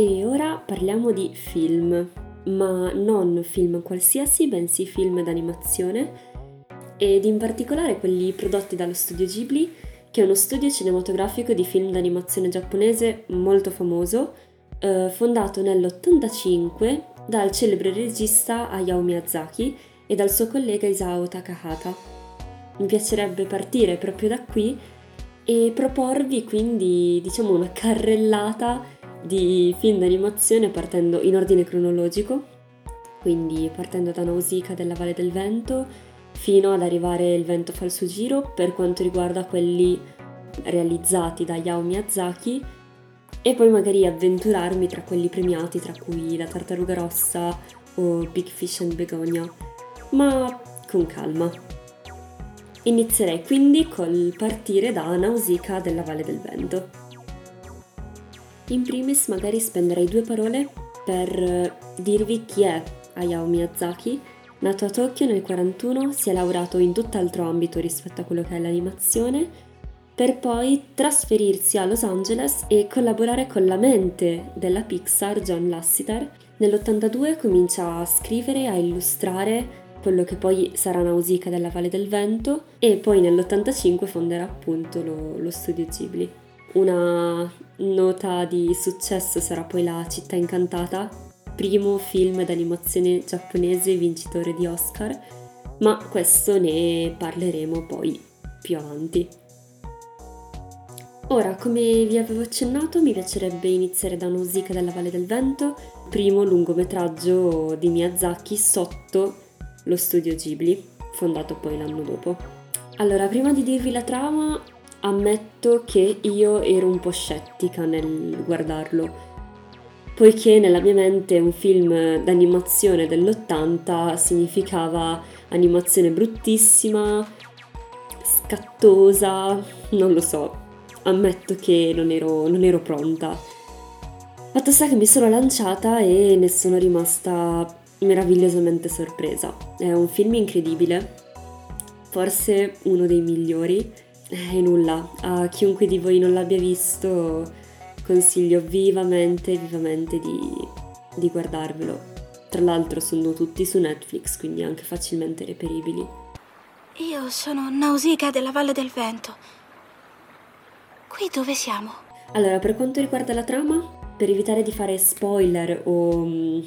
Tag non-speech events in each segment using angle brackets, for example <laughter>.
E ora parliamo di film, ma non film qualsiasi, bensì film d'animazione ed in particolare quelli prodotti dallo studio Ghibli, che è uno studio cinematografico di film d'animazione giapponese molto famoso, eh, fondato nell'85 dal celebre regista Hayao Miyazaki e dal suo collega Isao Takahata. Mi piacerebbe partire proprio da qui e proporvi quindi diciamo una carrellata di film d'animazione partendo in ordine cronologico, quindi partendo da Nausicaa della Valle del Vento fino ad arrivare Il vento fa il suo giro per quanto riguarda quelli realizzati da Yao Miyazaki e poi magari avventurarmi tra quelli premiati tra cui La tartaruga rossa o Big Fish and Begonia, ma con calma. Inizierei quindi col partire da Nausicaa della Valle del Vento. In primis magari spenderei due parole per dirvi chi è Hayao Miyazaki. Nato a Tokyo nel 1941, si è laureato in tutt'altro ambito rispetto a quello che è l'animazione, per poi trasferirsi a Los Angeles e collaborare con la mente della Pixar, John Lasseter. Nell'82 comincia a scrivere a illustrare quello che poi sarà Nausicaa della Valle del Vento e poi nell'85 fonderà appunto lo, lo studio Ghibli. Una nota di successo sarà poi La città incantata, primo film d'animazione giapponese vincitore di Oscar, ma questo ne parleremo poi più avanti. Ora, come vi avevo accennato, mi piacerebbe iniziare da Nausicaa della Valle del Vento, primo lungometraggio di Miyazaki sotto lo studio Ghibli, fondato poi l'anno dopo. Allora, prima di dirvi la trama, ammetto che io ero un po' scettica nel guardarlo, poiché nella mia mente un film d'animazione dell'80 significava animazione bruttissima, scattosa, non lo so, ammetto che non ero, non ero pronta. Fatto sta che mi sono lanciata e ne sono rimasta meravigliosamente sorpresa. È un film incredibile, forse uno dei migliori. E nulla, a chiunque di voi non l'abbia visto consiglio vivamente, vivamente di, di guardarvelo. Tra l'altro sono tutti su Netflix, quindi anche facilmente reperibili. Io sono Nausicaa della Valle del Vento. Qui dove siamo? Allora, per quanto riguarda la trama, per evitare di fare spoiler o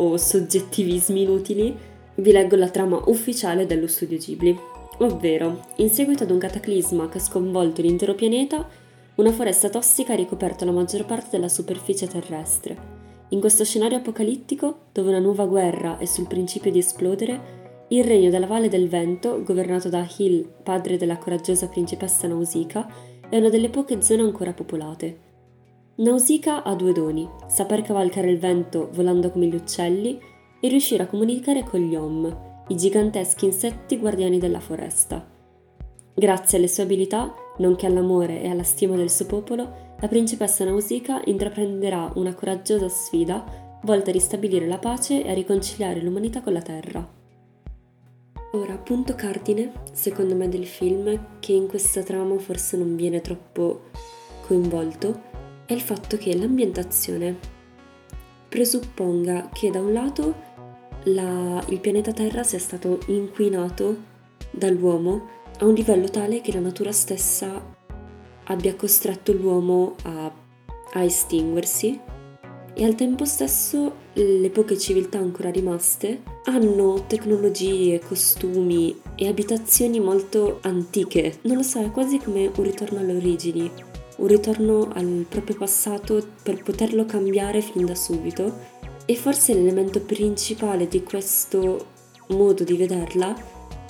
o soggettivismi inutili, vi leggo la trama ufficiale dello studio Ghibli. Ovvero, in seguito ad un cataclisma che ha sconvolto l'intero pianeta, una foresta tossica ha ricoperto la maggior parte della superficie terrestre. In questo scenario apocalittico, dove una nuova guerra è sul principio di esplodere, il regno della Valle del Vento, governato da Hill, padre della coraggiosa principessa Nausicaa, è una delle poche zone ancora popolate. Nausicaa ha due doni, saper cavalcare il vento volando come gli uccelli e riuscire a comunicare con gli Om, i giganteschi insetti guardiani della foresta. Grazie alle sue abilità, nonché all'amore e alla stima del suo popolo, la principessa Nausicaa intraprenderà una coraggiosa sfida volta a ristabilire la pace e a riconciliare l'umanità con la Terra. Ora, punto cardine, secondo me, del film, che in questa trama forse non viene troppo coinvolto, è il fatto che l'ambientazione presupponga che da un lato la, il pianeta Terra sia stato inquinato dall'uomo a un livello tale che la natura stessa abbia costretto l'uomo a, a estinguersi e al tempo stesso le poche civiltà ancora rimaste hanno tecnologie, costumi e abitazioni molto antiche. Non lo so, è quasi come un ritorno alle origini un ritorno al proprio passato per poterlo cambiare fin da subito e forse l'elemento principale di questo modo di vederla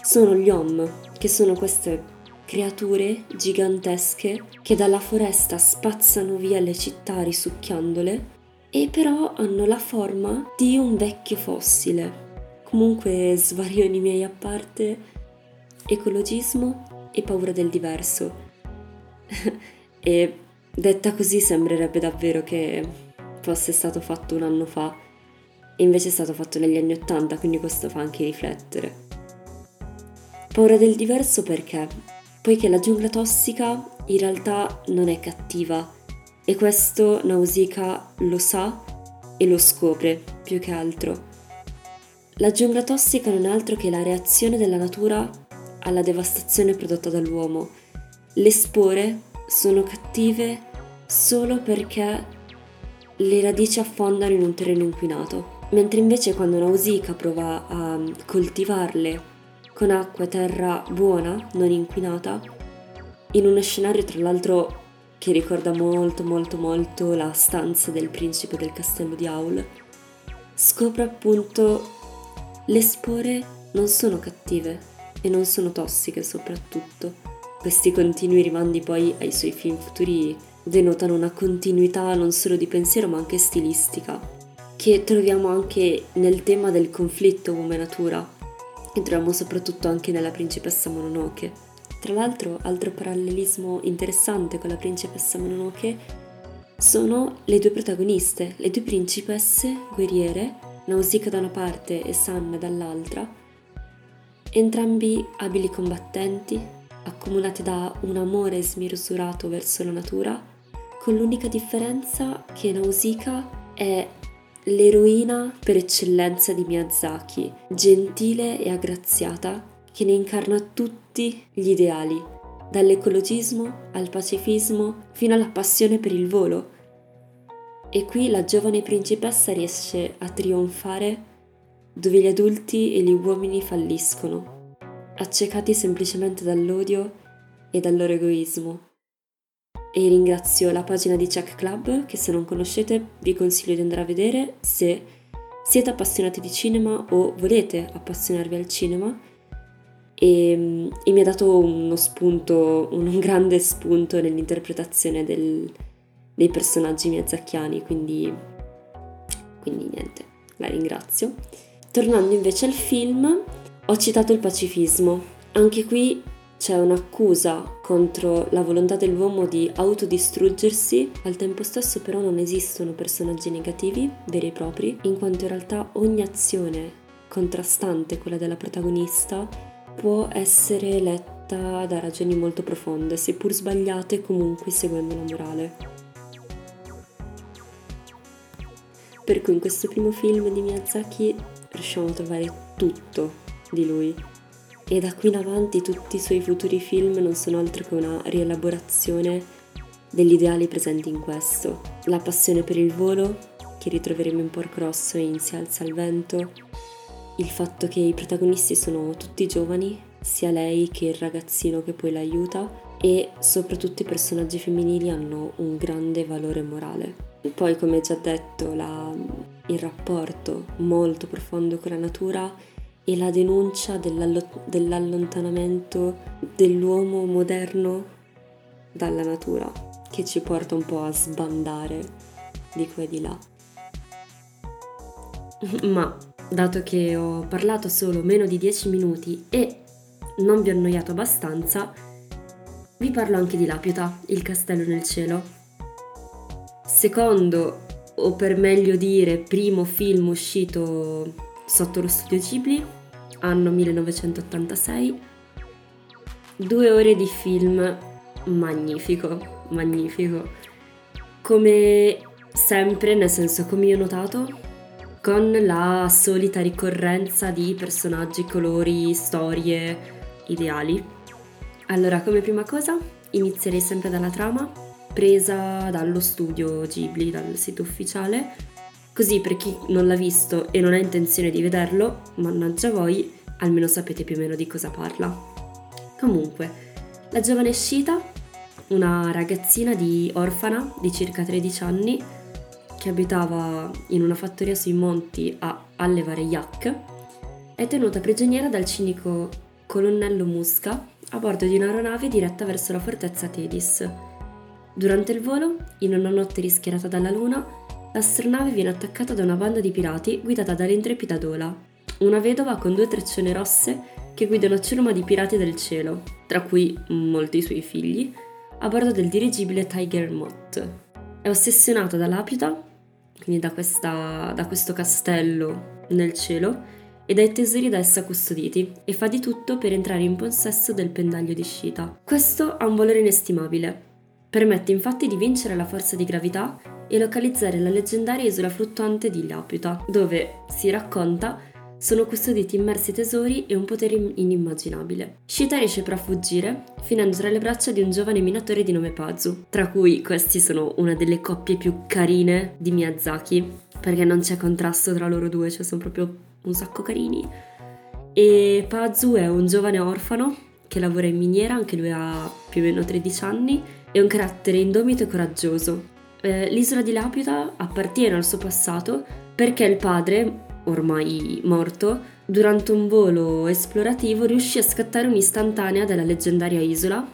sono gli Om, che sono queste creature gigantesche che dalla foresta spazzano via le città risucchiandole e però hanno la forma di un vecchio fossile. Comunque svarioni miei a parte, ecologismo e paura del diverso. <laughs> e detta così sembrerebbe davvero che fosse stato fatto un anno fa e invece è stato fatto negli anni Ottanta, quindi questo fa anche riflettere. Paura del diverso perché? Poiché la giungla tossica in realtà non è cattiva, E questo Nausicaa lo sa e lo scopre più che altro. La giungla tossica non è altro che la reazione della natura alla devastazione prodotta dall'uomo. Le spore sono cattive solo perché le radici affondano in un terreno inquinato, mentre invece quando Nausicaa prova a coltivarle con acqua e terra buona, non inquinata, in uno scenario tra l'altro che ricorda molto molto molto la stanza del principe del castello di Aul, scopre appunto le spore non sono cattive e non sono tossiche soprattutto. Questi continui rimandi poi ai suoi film futuri denotano una continuità non solo di pensiero ma anche stilistica, che troviamo anche nel tema del conflitto uomo-natura, e troviamo soprattutto anche nella principessa Mononoke. Tra l'altro, altro parallelismo interessante con la principessa Mononoke sono le due protagoniste, le due principesse guerriere, Nausicaa da una parte e Sanna dall'altra, entrambi abili combattenti, accomunati da un amore smisurato verso la natura, con l'unica differenza che Nausicaa è l'eroina per eccellenza di Miyazaki, gentile e aggraziata, che ne incarna tutti gli ideali, dall'ecologismo al pacifismo fino alla passione per il volo. E qui la giovane principessa riesce a trionfare dove gli adulti e gli uomini falliscono, accecati semplicemente dall'odio e dal loro egoismo. E ringrazio la pagina di Check Club che se non conoscete vi consiglio di andare a vedere se siete appassionati di cinema o volete appassionarvi al cinema e, e mi ha dato uno spunto, un <laughs> grande spunto nell'interpretazione del, dei personaggi miazzacchiani, quindi, quindi niente, la ringrazio. Tornando invece al film, ho citato il pacifismo. Anche qui c'è un'accusa contro la volontà dell'uomo di autodistruggersi, al tempo stesso però non esistono personaggi negativi, veri e propri, in quanto in realtà ogni azione contrastante quella della protagonista può essere letta da ragioni molto profonde, seppur sbagliate comunque seguendo la morale. Per cui in questo primo film di Miyazaki riusciamo a trovare tutto di lui e da qui in avanti tutti i suoi futuri film non sono altro che una rielaborazione degli ideali presenti in questo. La passione per il volo, che ritroveremo in Porco Rosso e in Si alza il vento, il fatto che i protagonisti sono tutti giovani, sia lei che il ragazzino che poi l'aiuta, e soprattutto i personaggi femminili hanno un grande valore morale. Poi, come già detto, la, il rapporto molto profondo con la natura e la denuncia dell'allontanamento dell'uomo moderno dalla natura, che ci porta un po' a sbandare di qua e di là. <laughs> Ma dato che ho parlato solo meno di 10 minuti e non vi ho annoiato abbastanza, vi parlo anche di Lapiota, il castello nel cielo. Secondo, o per meglio dire, primo film uscito sotto lo studio Ghibli, anno 1986. Due ore di film magnifico, magnifico. Come sempre, nel senso come io ho notato, con la solita ricorrenza di personaggi, colori, storie, ideali. Allora, come prima cosa, inizierei sempre dalla trama, presa dallo studio Ghibli, dal sito ufficiale, così per chi non l'ha visto e non ha intenzione di vederlo, mannaggia voi, almeno sapete più o meno di cosa parla. Comunque, la giovane Shita, una ragazzina di orfana di circa 13 anni, che abitava in una fattoria sui monti a allevare yak, è tenuta prigioniera dal cinico colonnello Musca a bordo di un'aeronave diretta verso la fortezza Tedis. Durante il volo, in una notte rischiarata dalla luna, l'astronave viene attaccata da una banda di pirati guidata dall'intrepida Dola, una vedova con due treccione rosse che guidano a ciurma di pirati del cielo, tra cui molti suoi figli, a bordo del dirigibile Tiger Mott. È ossessionata da Lapita quindi da, questa, da questo castello nel cielo, e dai tesori da essa custoditi, e fa di tutto per entrare in possesso del pendaglio di Shita. Questo ha un valore inestimabile, Permette infatti di vincere la forza di gravità e localizzare la leggendaria isola fluttuante di Laputa, dove si racconta sono custoditi immersi tesori e un potere inimmaginabile. Shita riesce però a fuggire, finendo tra le braccia di un giovane minatore di nome Pazu, tra cui questi sono una delle coppie più carine di Miyazaki, perché non c'è contrasto tra loro due, cioè sono proprio un sacco carini. E Pazu è un giovane orfano che lavora in miniera, anche lui ha più o meno 13 anni, e un carattere indomito e coraggioso. Eh, l'isola di Laputa appartiene al suo passato perché il padre, ormai morto, durante un volo esplorativo riuscì a scattare un'istantanea della leggendaria isola,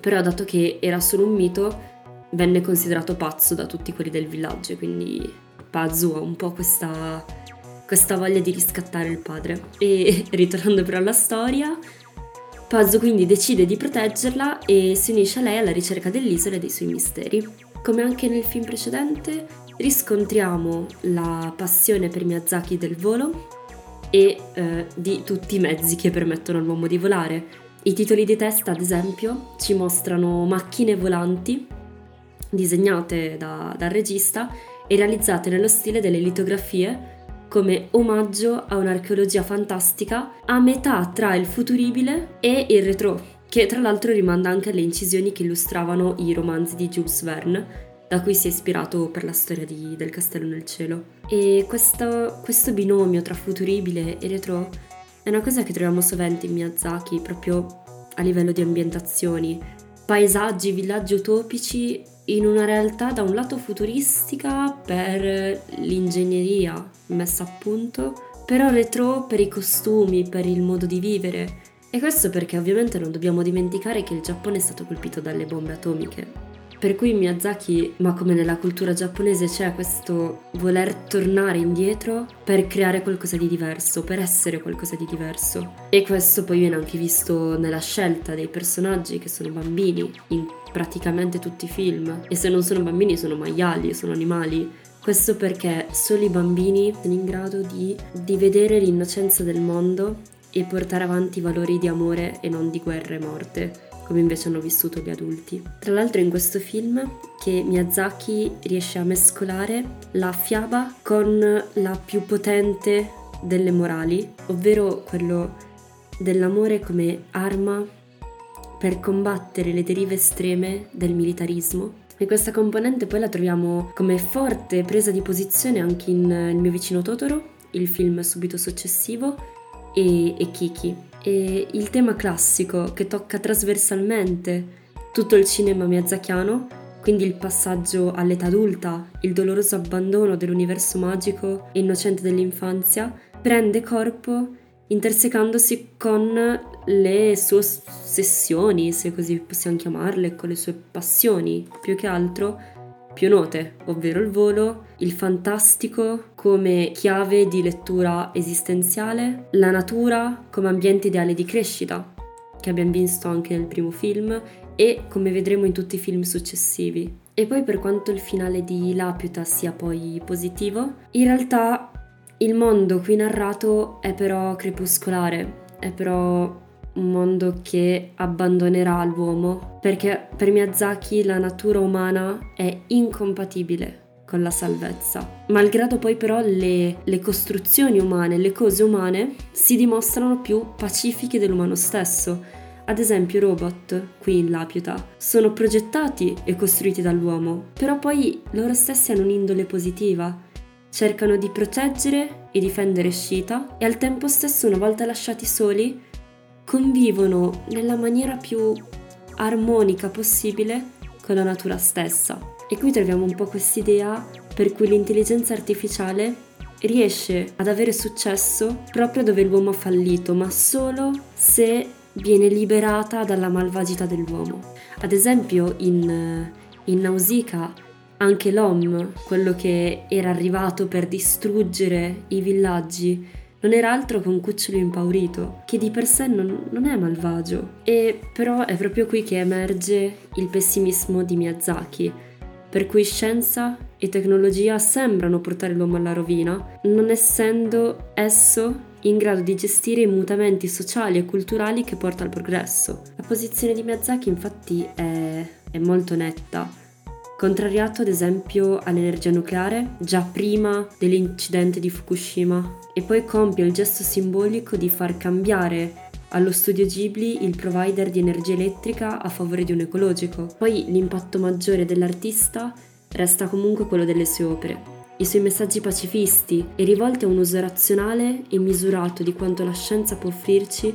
però dato che era solo un mito, venne considerato pazzo da tutti quelli del villaggio, quindi Pazu ha un po' questa, questa voglia di riscattare il padre. E ritornando però alla storia, Pazu quindi decide di proteggerla e si unisce a lei alla ricerca dell'isola e dei suoi misteri. Come anche nel film precedente, riscontriamo la passione per Miyazaki del volo e eh, di tutti i mezzi che permettono all'uomo di volare. I titoli di testa, ad esempio, ci mostrano macchine volanti disegnate da, dal regista e realizzate nello stile delle litografie come omaggio a un'archeologia fantastica a metà tra il futuribile e il retro, che tra l'altro rimanda anche alle incisioni che illustravano i romanzi di Jules Verne, da cui si è ispirato per la storia di, del Castello nel Cielo. E questo, questo binomio tra futuribile e retro è una cosa che troviamo sovente in Miyazaki, proprio a livello di ambientazioni. Paesaggi, villaggi utopici in una realtà da un lato futuristica per l'ingegneria messa a punto, però retro per i costumi, per il modo di vivere. E questo perché ovviamente non dobbiamo dimenticare che il Giappone è stato colpito dalle bombe atomiche per cui Miyazaki, ma come nella cultura giapponese, c'è questo voler tornare indietro per creare qualcosa di diverso, per essere qualcosa di diverso. E questo poi viene anche visto nella scelta dei personaggi che sono bambini in praticamente tutti i film. E se non sono bambini sono maiali, sono animali. Questo perché solo i bambini sono in grado di, di vedere l'innocenza del mondo e portare avanti valori di amore e non di guerra e morte come invece hanno vissuto gli adulti. Tra l'altro in questo film che Miyazaki riesce a mescolare la fiaba con la più potente delle morali, ovvero quello dell'amore come arma per combattere le derive estreme del militarismo. E questa componente poi la troviamo come forte presa di posizione anche in Il mio vicino Totoro, il film subito successivo, e, e Kiki, e il tema classico che tocca trasversalmente tutto il cinema miyazakiano, quindi il passaggio all'età adulta, il doloroso abbandono dell'universo magico e innocente dell'infanzia, prende corpo intersecandosi con le sue ossessioni, se così possiamo chiamarle, con le sue passioni, più che altro più note, ovvero il volo, il fantastico come chiave di lettura esistenziale, la natura come ambiente ideale di crescita, che abbiamo visto anche nel primo film e come vedremo in tutti i film successivi. E poi per quanto il finale di Laputa sia poi positivo, in realtà il mondo qui narrato è però crepuscolare, è però un mondo che abbandonerà l'uomo, perché per Miyazaki la natura umana è incompatibile con la salvezza. Malgrado poi però le, le costruzioni umane, le cose umane si dimostrano più pacifiche dell'umano stesso. Ad esempio i robot, qui in Lapiuta, sono progettati e costruiti dall'uomo, però poi loro stessi hanno un'indole positiva, cercano di proteggere e difendere Shita e al tempo stesso una volta lasciati soli convivono nella maniera più armonica possibile con la natura stessa. E qui troviamo un po' quest'idea per cui l'intelligenza artificiale riesce ad avere successo proprio dove l'uomo ha fallito, ma solo se viene liberata dalla malvagità dell'uomo. Ad esempio in, in Nausicaa anche l'Om, quello che era arrivato per distruggere i villaggi, non era altro che un cucciolo impaurito, che di per sé non, non è malvagio. E però è proprio qui che emerge il pessimismo di Miyazaki, per cui scienza e tecnologia sembrano portare l'uomo alla rovina, non essendo esso in grado di gestire i mutamenti sociali e culturali che porta al progresso. La posizione di Miyazaki infatti è è molto netta, contrariato ad esempio all'energia nucleare già prima dell'incidente di Fukushima e poi compie il gesto simbolico di far cambiare allo studio Ghibli il provider di energia elettrica a favore di un ecologico. Poi l'impatto maggiore dell'artista resta comunque quello delle sue opere. I suoi messaggi pacifisti e rivolti a un uso razionale e misurato di quanto la scienza può offrirci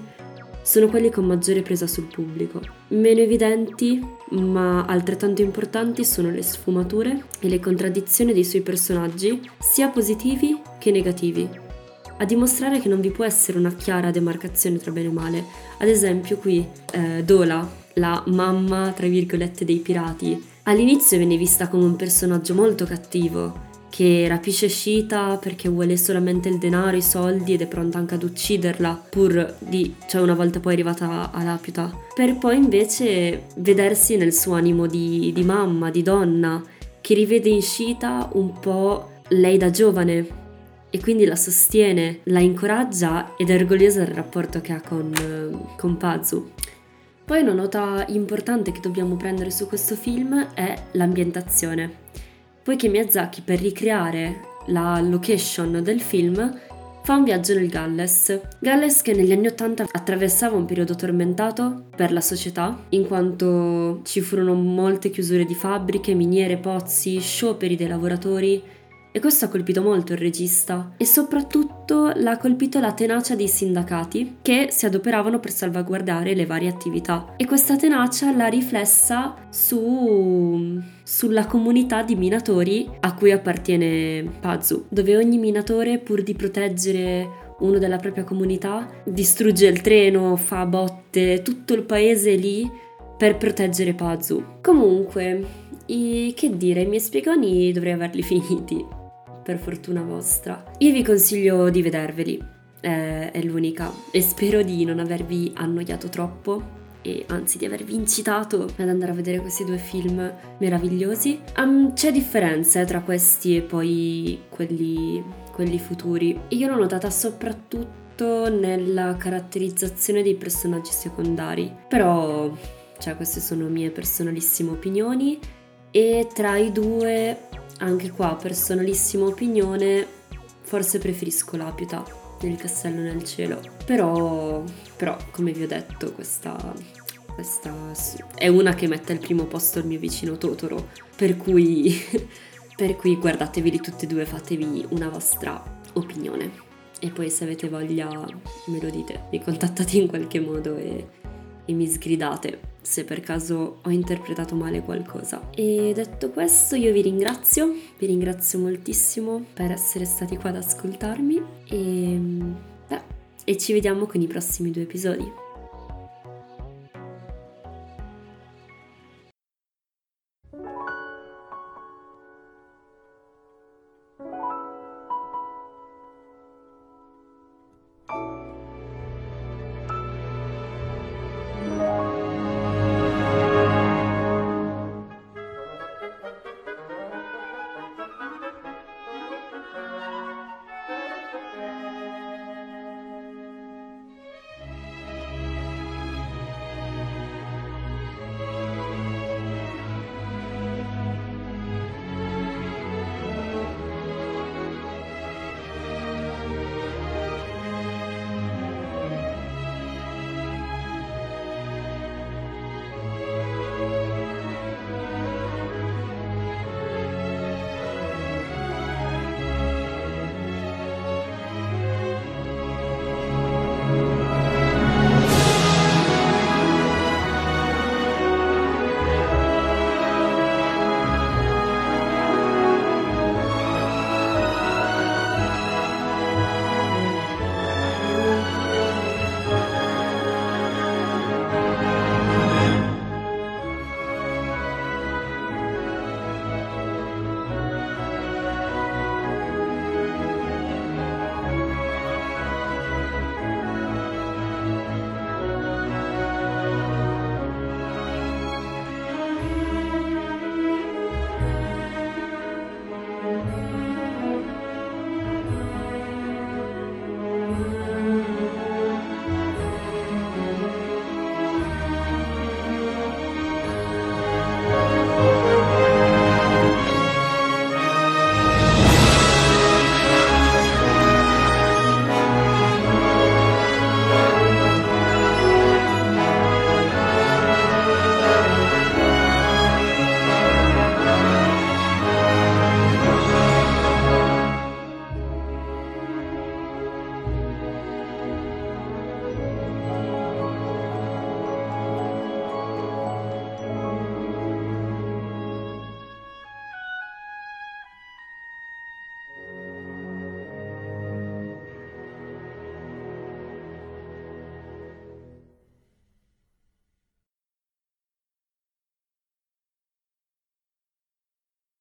sono quelli con maggiore presa sul pubblico. Meno evidenti, ma altrettanto importanti, sono le sfumature e le contraddizioni dei suoi personaggi, sia positivi che negativi, a dimostrare che non vi può essere una chiara demarcazione tra bene e male. Ad esempio qui eh, Dola, la mamma, tra virgolette, dei pirati, all'inizio viene vista come un personaggio molto cattivo, che rapisce Shita perché vuole solamente il denaro, i soldi ed è pronta anche ad ucciderla, pur di, cioè una volta poi arrivata a Laputa, per poi invece vedersi nel suo animo di, di mamma, di donna, che rivede in Shita un po' lei da giovane, e quindi la sostiene, la incoraggia ed è orgogliosa del rapporto che ha con, con Pazu. Poi una nota importante che dobbiamo prendere su questo film è l'ambientazione poiché Miyazaki per ricreare la location del film fa un viaggio nel Galles. Galles che negli anni Ottanta attraversava un periodo tormentato per la società, in quanto ci furono molte chiusure di fabbriche, miniere, pozzi, scioperi dei lavoratori e questo ha colpito molto il regista e soprattutto l'ha colpito la tenacia dei sindacati che si adoperavano per salvaguardare le varie attività. E questa tenacia l'ha riflessa su, sulla comunità di minatori a cui appartiene Pazu, dove ogni minatore pur di proteggere uno della propria comunità distrugge il treno, fa botte, tutto il paese lì per proteggere Pazu. Comunque, i, che dire, i miei spiegoni dovrei averli <laughs> finiti per fortuna vostra. Io vi consiglio di vederveli, eh, è l'unica, e spero di non avervi annoiato troppo e anzi di avervi incitato ad andare a vedere questi due film meravigliosi. Um, c'è differenza tra questi e poi quelli, quelli futuri. Io l'ho notata soprattutto nella caratterizzazione dei personaggi secondari, però cioè queste sono mie personalissime opinioni e tra i due anche qua, personalissima opinione, forse preferisco Lapiuta nel castello nel cielo. Però, però come vi ho detto, questa, questa è una che mette al primo posto il mio vicino Totoro. Per cui, <laughs> per cui guardateveli tutte e due, fatevi una vostra opinione. E poi se avete voglia me lo dite, mi contattate in qualche modo e, e mi sgridate se per caso ho interpretato male qualcosa. E detto questo io vi ringrazio, vi ringrazio moltissimo per essere stati qua ad ascoltarmi e, beh, e ci vediamo con i prossimi due episodi.